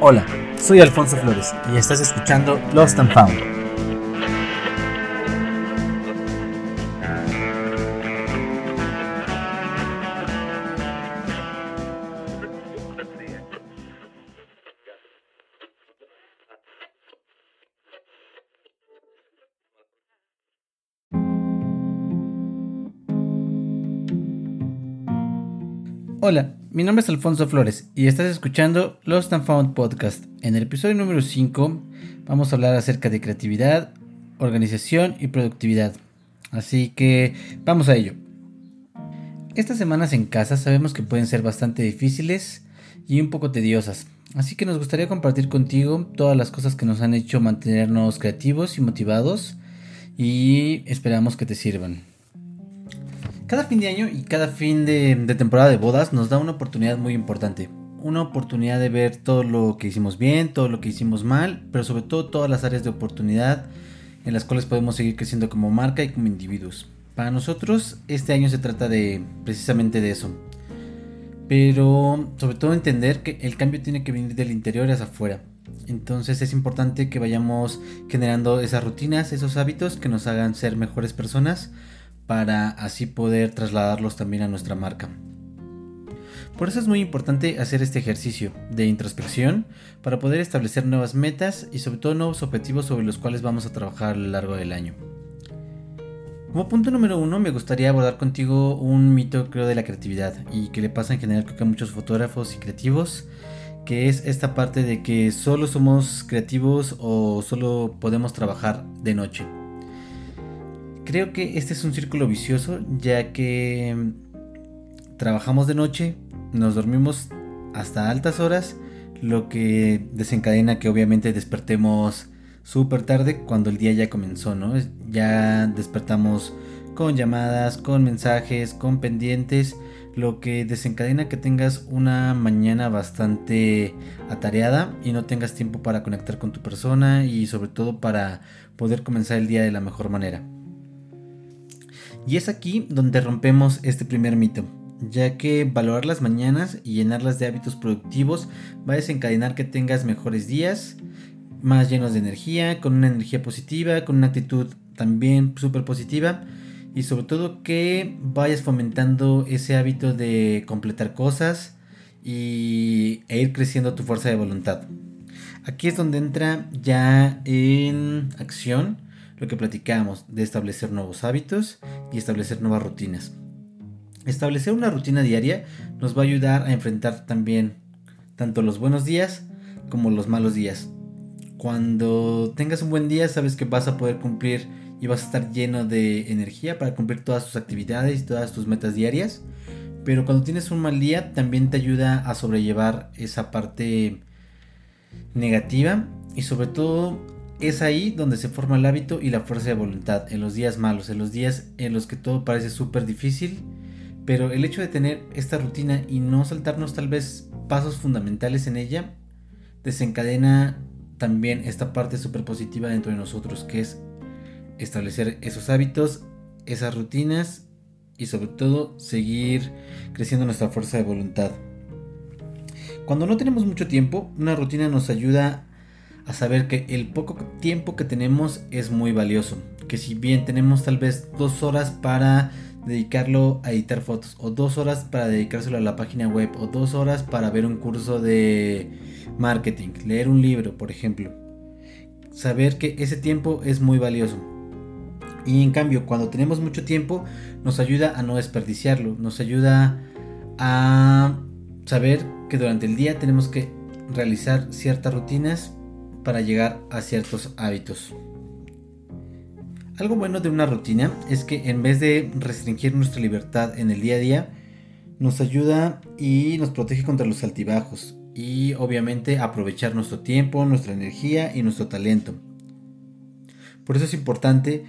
Hola, soy Alfonso Flores y estás escuchando Lost and Found. Hola, mi nombre es Alfonso Flores y estás escuchando Lost and Found Podcast. En el episodio número 5 vamos a hablar acerca de creatividad, organización y productividad. Así que vamos a ello. Estas semanas en casa sabemos que pueden ser bastante difíciles y un poco tediosas. Así que nos gustaría compartir contigo todas las cosas que nos han hecho mantenernos creativos y motivados y esperamos que te sirvan. Cada fin de año y cada fin de, temporada de bodas nos da una oportunidad muy importante. Una oportunidad de ver todo lo que hicimos bien, todo lo que hicimos mal, pero sobre todo todas las áreas de oportunidad en las cuales podemos seguir creciendo como marca y como individuos. Para nosotros este año se trata de precisamente de eso. Pero sobre todo entender que el cambio tiene que venir del interior hacia afuera. Entonces es importante que vayamos generando esas rutinas, esos hábitos que nos hagan ser mejores personas para así poder trasladarlos también a nuestra marca. Por eso es muy importante hacer este ejercicio de introspección para poder establecer nuevas metas y sobre todo nuevos objetivos sobre los cuales vamos a trabajar a lo largo del año. Como punto número uno me gustaría abordar contigo un mito creo de la creatividad y que le pasa en general creo que a muchos fotógrafos y creativos que es esta parte de que solo somos creativos o solo podemos trabajar de noche. Creo que este es un círculo vicioso ya que mm, trabajamos de noche, nos dormimos hasta altas horas, lo que desencadena que obviamente despertemos súper tarde cuando el día ya comenzó, ¿no? Ya despertamos con llamadas, con mensajes, con pendientes, lo que desencadena que tengas una mañana bastante atareada y no tengas tiempo para conectar con tu persona y sobre todo para poder comenzar el día de la mejor manera. Y es aquí donde rompemos este primer mito, ya que valorar las mañanas y llenarlas de hábitos productivos va a desencadenar que tengas mejores días, más llenos de energía, con una energía positiva, con una actitud también súper positiva y sobre todo que vayas fomentando ese hábito de completar cosas y, e ir creciendo tu fuerza de voluntad. Aquí es donde entra ya en acción lo que platicamos de establecer nuevos hábitos y establecer nuevas rutinas. Establecer una rutina diaria nos va a ayudar a enfrentar también tanto los buenos días como los malos días. Cuando tengas un buen día sabes que vas a poder cumplir y vas a estar lleno de energía para cumplir todas tus actividades y todas tus metas diarias. Pero cuando tienes un mal día también te ayuda a sobrellevar esa parte negativa y sobre todo es ahí donde se forma el hábito y la fuerza de voluntad, en los días malos, en los días en los que todo parece súper difícil, pero el hecho de tener esta rutina y no saltarnos tal vez pasos fundamentales en ella, desencadena también esta parte súper positiva dentro de nosotros, que es establecer esos hábitos, esas rutinas y sobre todo seguir creciendo nuestra fuerza de voluntad. Cuando no tenemos mucho tiempo, una rutina nos ayuda a saber que el poco tiempo que tenemos es muy valioso. Que si bien tenemos tal vez dos horas para dedicarlo a editar fotos, o dos horas para dedicárselo a la página web, o dos horas para ver un curso de marketing, leer un libro, por ejemplo. Saber que ese tiempo es muy valioso. Y en cambio, cuando tenemos mucho tiempo, nos ayuda a no desperdiciarlo, nos ayuda a saber que durante el día tenemos que realizar ciertas rutinas para llegar a ciertos hábitos. Algo bueno de una rutina es que en vez de restringir nuestra libertad en el día a día, nos ayuda y nos protege contra los altibajos y obviamente aprovechar nuestro tiempo, nuestra energía y nuestro talento. Por eso es importante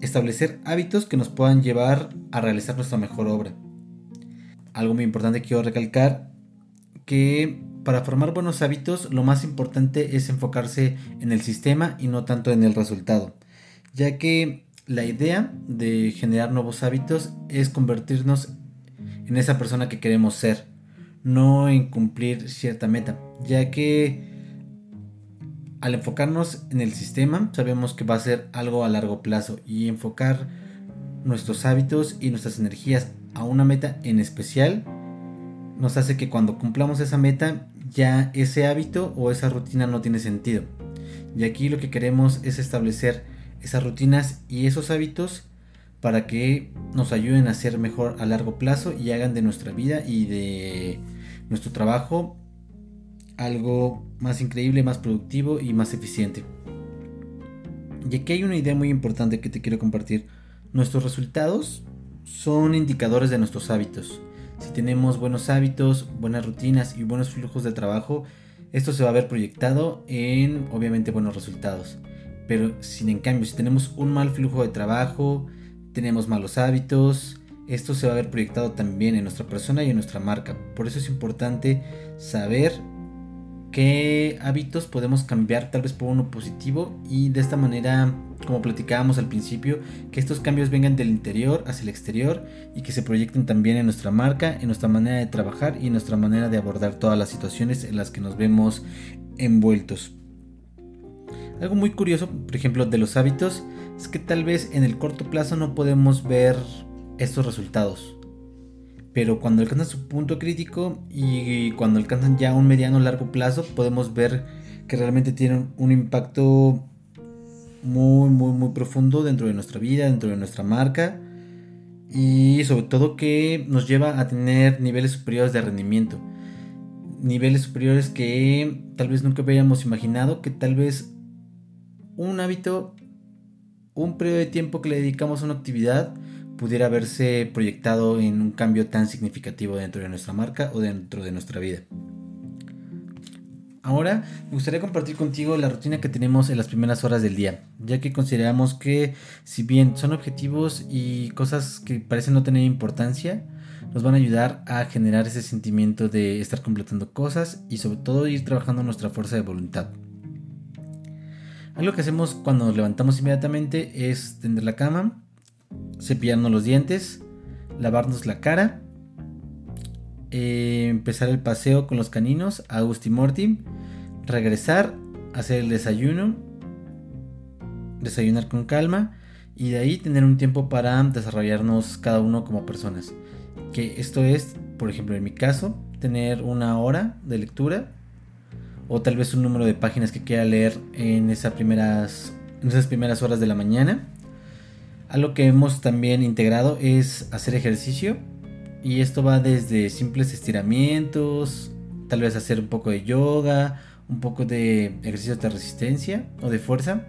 establecer hábitos que nos puedan llevar a realizar nuestra mejor obra. Algo muy importante quiero recalcar que para formar buenos hábitos lo más importante es enfocarse en el sistema y no tanto en el resultado, ya que la idea de generar nuevos hábitos es convertirnos en esa persona que queremos ser, no en cumplir cierta meta, ya que al enfocarnos en el sistema sabemos que va a ser algo a largo plazo y enfocar nuestros hábitos y nuestras energías a una meta en especial nos hace que cuando cumplamos esa meta ya ese hábito o esa rutina no tiene sentido. Y aquí lo que queremos es establecer esas rutinas y esos hábitos para que nos ayuden a ser mejor a largo plazo y hagan de nuestra vida y de nuestro trabajo algo más increíble, más productivo y más eficiente. Y aquí hay una idea muy importante que te quiero compartir. Nuestros resultados son indicadores de nuestros hábitos. Si tenemos buenos hábitos, buenas rutinas y buenos flujos de trabajo, esto se va a ver proyectado en obviamente buenos resultados. Pero sin en cambio, si tenemos un mal flujo de trabajo, tenemos malos hábitos, esto se va a ver proyectado también en nuestra persona y en nuestra marca. Por eso es importante saber qué hábitos podemos cambiar tal vez por uno positivo y de esta manera, como platicábamos al principio, que estos cambios vengan del interior hacia el exterior y que se proyecten también en nuestra marca, en nuestra manera de trabajar y en nuestra manera de abordar todas las situaciones en las que nos vemos envueltos. Algo muy curioso, por ejemplo, de los hábitos es que tal vez en el corto plazo no podemos ver estos resultados pero cuando alcanzan su punto crítico y cuando alcanzan ya un mediano o largo plazo podemos ver que realmente tienen un impacto muy muy muy profundo dentro de nuestra vida, dentro de nuestra marca y sobre todo que nos lleva a tener niveles superiores de rendimiento. Niveles superiores que tal vez nunca hubiéramos imaginado, que tal vez un hábito, un periodo de tiempo que le dedicamos a una actividad, pudiera verse proyectado en un cambio tan significativo dentro de nuestra marca o dentro de nuestra vida. Ahora me gustaría compartir contigo la rutina que tenemos en las primeras horas del día, ya que consideramos que si bien son objetivos y cosas que parecen no tener importancia, nos van a ayudar a generar ese sentimiento de estar completando cosas y sobre todo ir trabajando nuestra fuerza de voluntad. Algo que hacemos cuando nos levantamos inmediatamente es tender la cama, cepillarnos los dientes, lavarnos la cara, eh, empezar el paseo con los caninos, Agustín Morty, regresar, hacer el desayuno, desayunar con calma y de ahí tener un tiempo para desarrollarnos cada uno como personas. Que esto es, por ejemplo, en mi caso, tener una hora de lectura o tal vez un número de páginas que quiera leer en, esas primeras, en esas primeras horas de la mañana algo que hemos también integrado es hacer ejercicio. Y esto va desde simples estiramientos, tal vez hacer un poco de yoga, un poco de ejercicios de resistencia o de fuerza.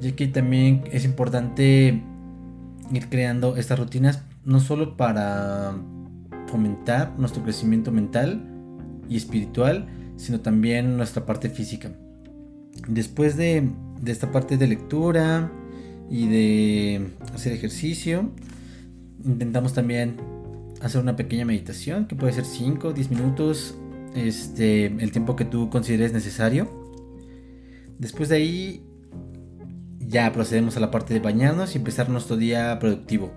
Ya que también es importante ir creando estas rutinas no solo para fomentar nuestro crecimiento mental y espiritual, sino también nuestra parte física. Después de, de esta parte de lectura, y de hacer ejercicio. Intentamos también hacer una pequeña meditación que puede ser 5 o 10 minutos, este, el tiempo que tú consideres necesario. Después de ahí ya procedemos a la parte de bañarnos y empezar nuestro día productivo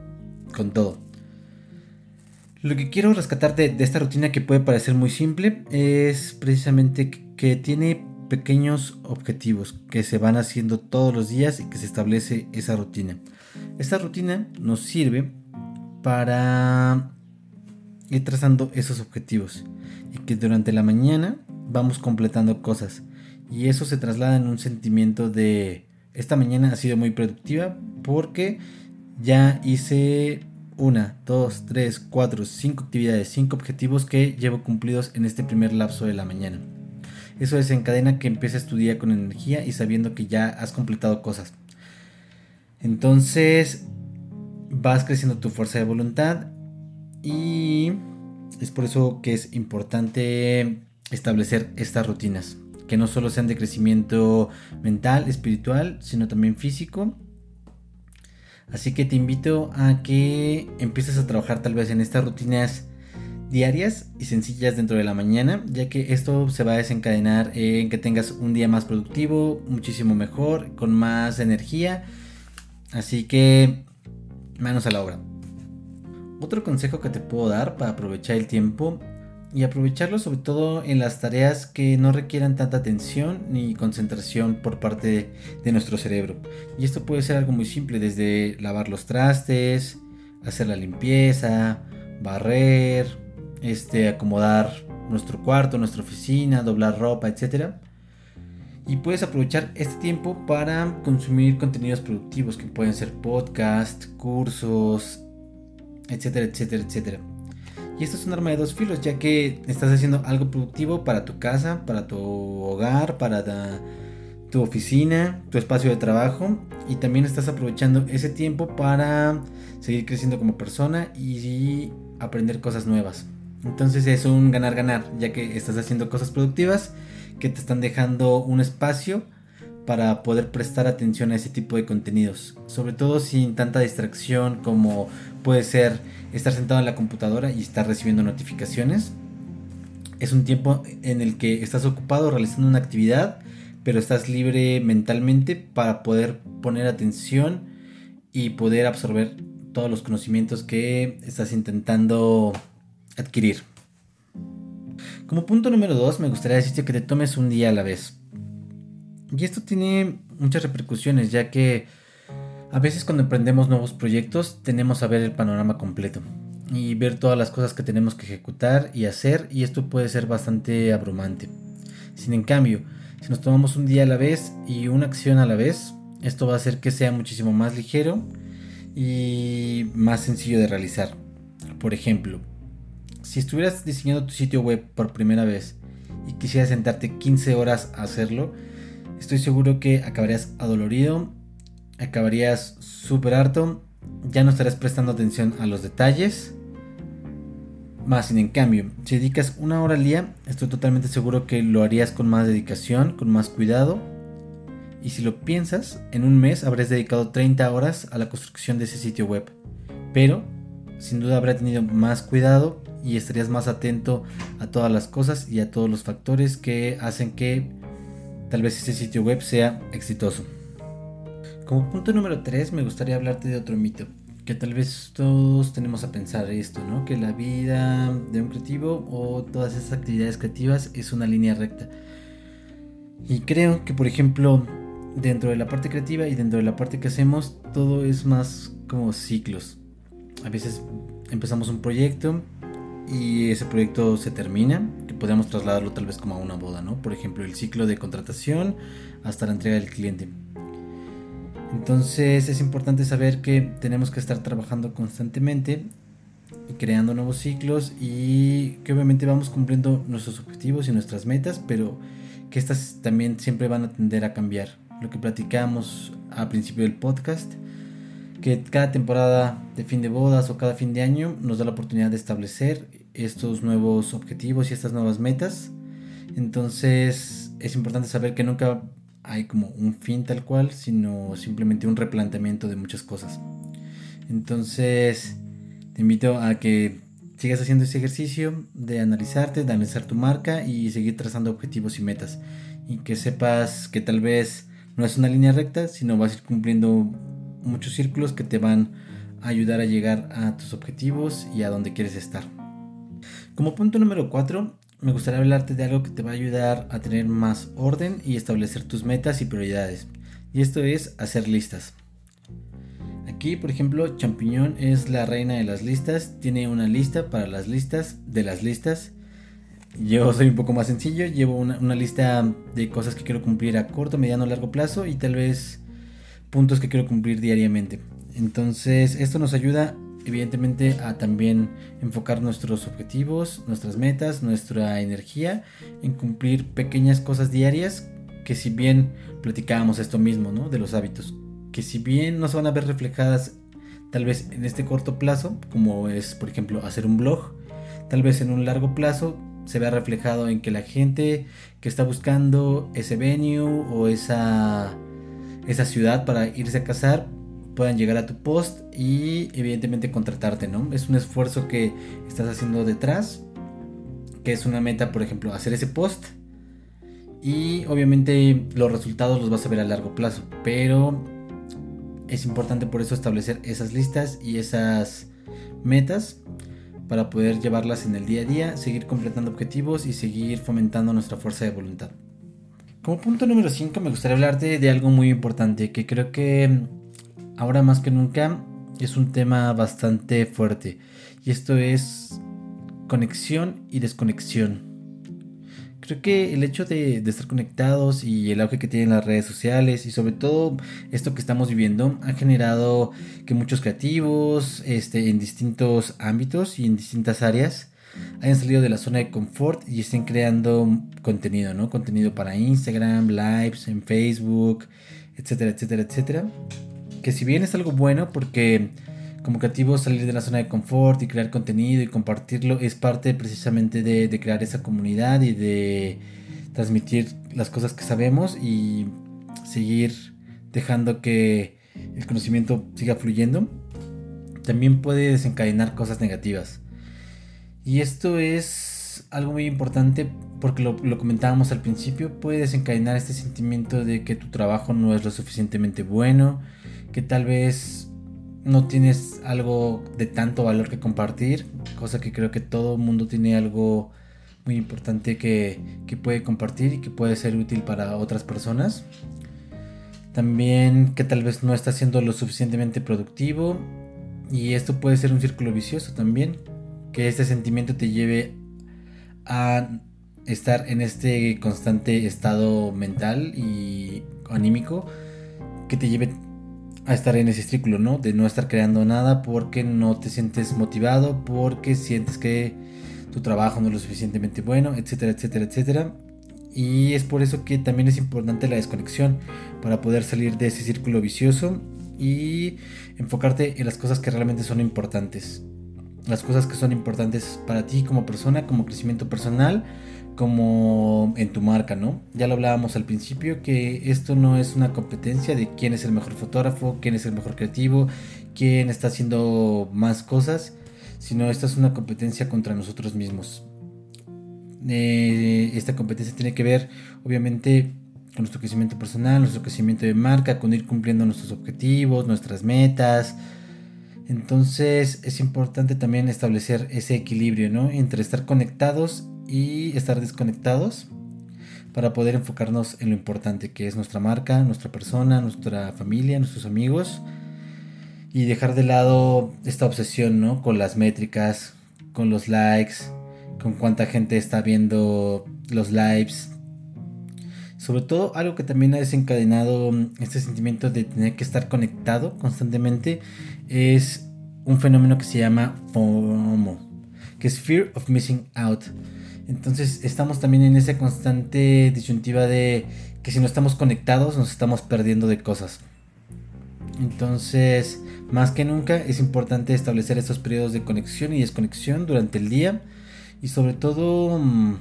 con todo. Lo que quiero rescatar de, de esta rutina que puede parecer muy simple es precisamente que tiene pequeños objetivos que se van haciendo todos los días y que se establece esa rutina. Esta rutina nos sirve para ir trazando esos objetivos y que durante la mañana vamos completando cosas y eso se traslada en un sentimiento de esta mañana ha sido muy productiva porque ya hice una, dos, tres, cuatro, cinco actividades, cinco objetivos que llevo cumplidos en este primer lapso de la mañana. Eso desencadena que empieces tu día con energía y sabiendo que ya has completado cosas. Entonces vas creciendo tu fuerza de voluntad y es por eso que es importante establecer estas rutinas. Que no solo sean de crecimiento mental, espiritual, sino también físico. Así que te invito a que empieces a trabajar tal vez en estas rutinas diarias y sencillas dentro de la mañana, ya que esto se va a desencadenar en que tengas un día más productivo, muchísimo mejor, con más energía. Así que manos a la obra. Otro consejo que te puedo dar para aprovechar el tiempo y aprovecharlo sobre todo en las tareas que no requieran tanta atención ni concentración por parte de, nuestro cerebro. Y esto puede ser algo muy simple, desde lavar los trastes, hacer la limpieza, barrer, este, acomodar nuestro cuarto, nuestra oficina, doblar ropa, etc. Y puedes aprovechar este tiempo para consumir contenidos productivos que pueden ser podcast, cursos, etcétera, etcétera, etcétera. Y esto es un arma de dos filos, ya que estás haciendo algo productivo para tu casa, para tu hogar, para tu oficina, tu espacio de trabajo. Y también estás aprovechando ese tiempo para seguir creciendo como persona y aprender cosas nuevas. Entonces es un ganar-ganar, ya que estás haciendo cosas productivas que te están dejando un espacio para poder prestar atención a ese tipo de contenidos. Sobre todo sin tanta distracción como puede ser estar sentado en la computadora y estar recibiendo notificaciones. Es un tiempo en el que estás ocupado realizando una actividad, pero estás libre mentalmente para poder poner atención y poder absorber todos los conocimientos que estás intentando adquirir. Como punto número 2, me gustaría decirte que te tomes un día a la vez. Y esto tiene muchas repercusiones, ya que a veces cuando emprendemos nuevos proyectos tenemos a ver el panorama completo y ver todas las cosas que tenemos que ejecutar y hacer y esto puede ser bastante abrumante. Sin en cambio, si nos tomamos un día a la vez y una acción a la vez, esto va a hacer que sea muchísimo más ligero y más sencillo de realizar. Por ejemplo, si estuvieras diseñando tu sitio web por primera vez y quisieras sentarte 15 horas a hacerlo, estoy seguro que acabarías adolorido, acabarías súper harto, ya no estarás prestando atención a los detalles. Más sin en cambio, si dedicas una hora al día, estoy totalmente seguro que lo harías con más dedicación, con más cuidado. Y si lo piensas, en un mes habrás dedicado 30 horas a la construcción de ese sitio web. Pero, sin duda habrá tenido más cuidado y estarías más atento a todas las cosas y a todos los factores que hacen que tal vez ese sitio web sea exitoso. Como punto número 3 me gustaría hablarte de otro mito, que tal vez todos tenemos a pensar esto, ¿no? Que la vida de un creativo o todas esas actividades creativas es una línea recta. Y creo que por ejemplo dentro de la parte creativa y dentro de la parte que hacemos todo es más como ciclos. A veces empezamos un proyecto y ese proyecto se termina, que podemos trasladarlo tal vez como a una boda, ¿no? Por ejemplo, el ciclo de contratación hasta la entrega del cliente. Entonces es importante saber que tenemos que estar trabajando constantemente creando nuevos ciclos y que obviamente vamos cumpliendo nuestros objetivos y nuestras metas, pero que estas también siempre van a tender a cambiar. Lo que platicamos al principio del podcast que cada temporada de fin de bodas o cada fin de año nos da la oportunidad de establecer estos nuevos objetivos y estas nuevas metas. Entonces es importante saber que nunca hay como un fin tal cual, sino simplemente un replanteamiento de muchas cosas. Entonces te invito a que sigas haciendo ese ejercicio de analizarte, de analizar tu marca y seguir trazando objetivos y metas. Y que sepas que tal vez no es una línea recta, sino vas a ir cumpliendo muchos círculos que te van a ayudar a llegar a tus objetivos y a donde quieres estar. Como punto número 4, me gustaría hablarte de algo que te va a ayudar a tener más orden y establecer tus metas y prioridades. Y esto es hacer listas. Aquí, por ejemplo, Champiñón es la reina de las listas. Tiene una lista para las listas de las listas. Yo soy un poco más sencillo. Llevo una, lista de cosas que quiero cumplir a corto, mediano, largo plazo y tal vez puntos que quiero cumplir diariamente. Entonces esto nos ayuda evidentemente a también enfocar nuestros objetivos, nuestras metas, nuestra energía en cumplir pequeñas cosas diarias que si bien platicábamos esto mismo, ¿no? De los hábitos, que si bien no se van a ver reflejadas tal vez en este corto plazo, como es por ejemplo hacer un blog, tal vez en un largo plazo se vea reflejado en que la gente que está buscando ese venue o esa esa ciudad para irse a casar puedan llegar a tu post y evidentemente contratarte, ¿no? Es un esfuerzo que estás haciendo detrás, que es una meta, por ejemplo, hacer ese post y obviamente los resultados los vas a ver a largo plazo, pero es importante por eso establecer esas listas y esas metas para poder llevarlas en el día a día, seguir completando objetivos y seguir fomentando nuestra fuerza de voluntad. Como punto número 5 me gustaría hablarte de algo muy importante que creo que ahora más que nunca es un tema bastante fuerte y esto es conexión y desconexión. Creo que el hecho de, estar conectados y el auge que tienen las redes sociales y sobre todo esto que estamos viviendo ha generado que muchos creativos este, en distintos ámbitos y en distintas áreas hayan salido de la zona de confort y estén creando contenido, ¿no? Contenido para Instagram, lives, en Facebook, etcétera, etcétera, etcétera. Que si bien es algo bueno porque como creativo salir de la zona de confort y crear contenido y compartirlo es parte precisamente de, crear esa comunidad y de transmitir las cosas que sabemos y seguir dejando que el conocimiento siga fluyendo, también puede desencadenar cosas negativas. Y esto es algo muy importante porque lo, comentábamos al principio, puede desencadenar este sentimiento de que tu trabajo no es lo suficientemente bueno, que tal vez no tienes algo de tanto valor que compartir, cosa que creo que todo mundo tiene algo muy importante que, puede compartir y que puede ser útil para otras personas. También que tal vez no está siendo lo suficientemente productivo y esto puede ser un círculo vicioso también, que este sentimiento te lleve a estar en este constante estado mental y anímico que te lleve a estar en ese círculo, ¿no? De no estar creando nada porque no te sientes motivado, porque sientes que tu trabajo no es lo suficientemente bueno, etcétera, etcétera, etcétera. Y es por eso que también es importante la desconexión para poder salir de ese círculo vicioso y enfocarte en las cosas que realmente son importantes. Las cosas que son importantes para ti como persona, como crecimiento personal, como en tu marca, ¿no? Ya lo hablábamos al principio que esto no es una competencia de quién es el mejor fotógrafo, quién es el mejor creativo, quién está haciendo más cosas, sino esta es una competencia contra nosotros mismos. Eh, esta competencia tiene que ver, obviamente, con nuestro crecimiento personal, nuestro crecimiento de marca, con ir cumpliendo nuestros objetivos, nuestras metas. Entonces es importante también establecer ese equilibrio, ¿no? Entre estar conectados y estar desconectados para poder enfocarnos en lo importante que es nuestra marca, nuestra persona, nuestra familia, nuestros amigos y dejar de lado esta obsesión, ¿no? Con las métricas, con los likes, con cuánta gente está viendo los lives. Sobre todo algo que también ha desencadenado este sentimiento de tener que estar conectado constantemente es un fenómeno que se llama FOMO, que es Fear of Missing Out entonces estamos también en esa constante disyuntiva de que si no estamos conectados nos estamos perdiendo de cosas. Entonces, más que nunca es importante establecer estos periodos de conexión y desconexión durante el día y sobre todo mm,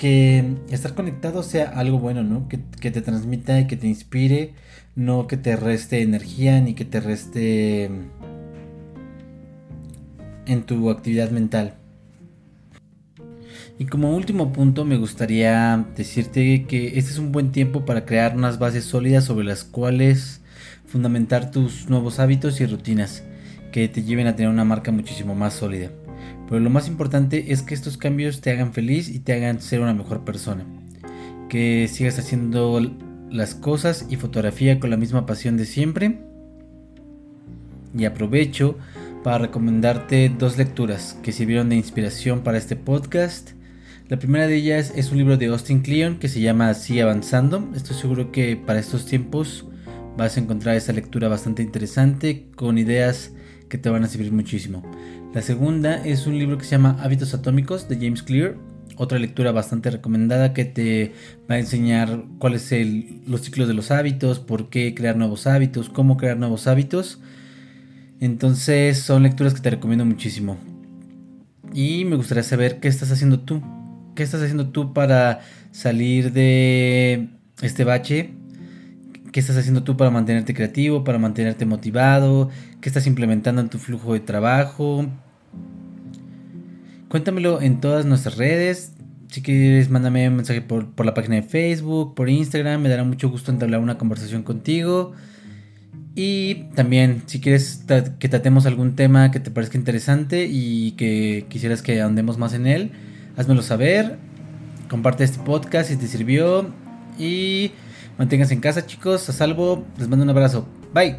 que estar conectado sea algo bueno, ¿no? Que, que, te transmita y que te inspire, no que te reste energía ni que te reste en tu actividad mental. Y como último punto me gustaría decirte que este es un buen tiempo para crear unas bases sólidas sobre las cuales fundamentar tus nuevos hábitos y rutinas que te lleven a tener una marca muchísimo más sólida. Pero lo más importante es que estos cambios te hagan feliz y te hagan ser una mejor persona. Que sigas haciendo las cosas y fotografía con la misma pasión de siempre. Y aprovecho para recomendarte dos lecturas que sirvieron de inspiración para este podcast la primera de ellas es un libro de Austin Kleon que se llama Así Avanzando. Estoy seguro que para estos tiempos vas a encontrar esa lectura bastante interesante con ideas que te van a servir muchísimo. La segunda es un libro que se llama Hábitos Atómicos de James Clear. Otra lectura bastante recomendada que te va a enseñar cuáles son los ciclos de los hábitos, por qué crear nuevos hábitos, cómo crear nuevos hábitos. Entonces son lecturas que te recomiendo muchísimo. Y me gustaría saber qué estás haciendo tú ¿Qué estás haciendo tú para salir de este bache? ¿Qué estás haciendo tú para mantenerte creativo, para mantenerte motivado? ¿Qué estás implementando en tu flujo de trabajo? Cuéntamelo en todas nuestras redes. Si quieres, mándame un mensaje por, por la página de Facebook, por Instagram. Me dará mucho gusto entablar una conversación contigo. Y también, si quieres que tratemos algún tema que te parezca interesante y que quisieras que andemos más en él, házmelo saber. Comparte este podcast si te sirvió y manténganse en casa, chicos. A salvo. Les mando un abrazo. Bye.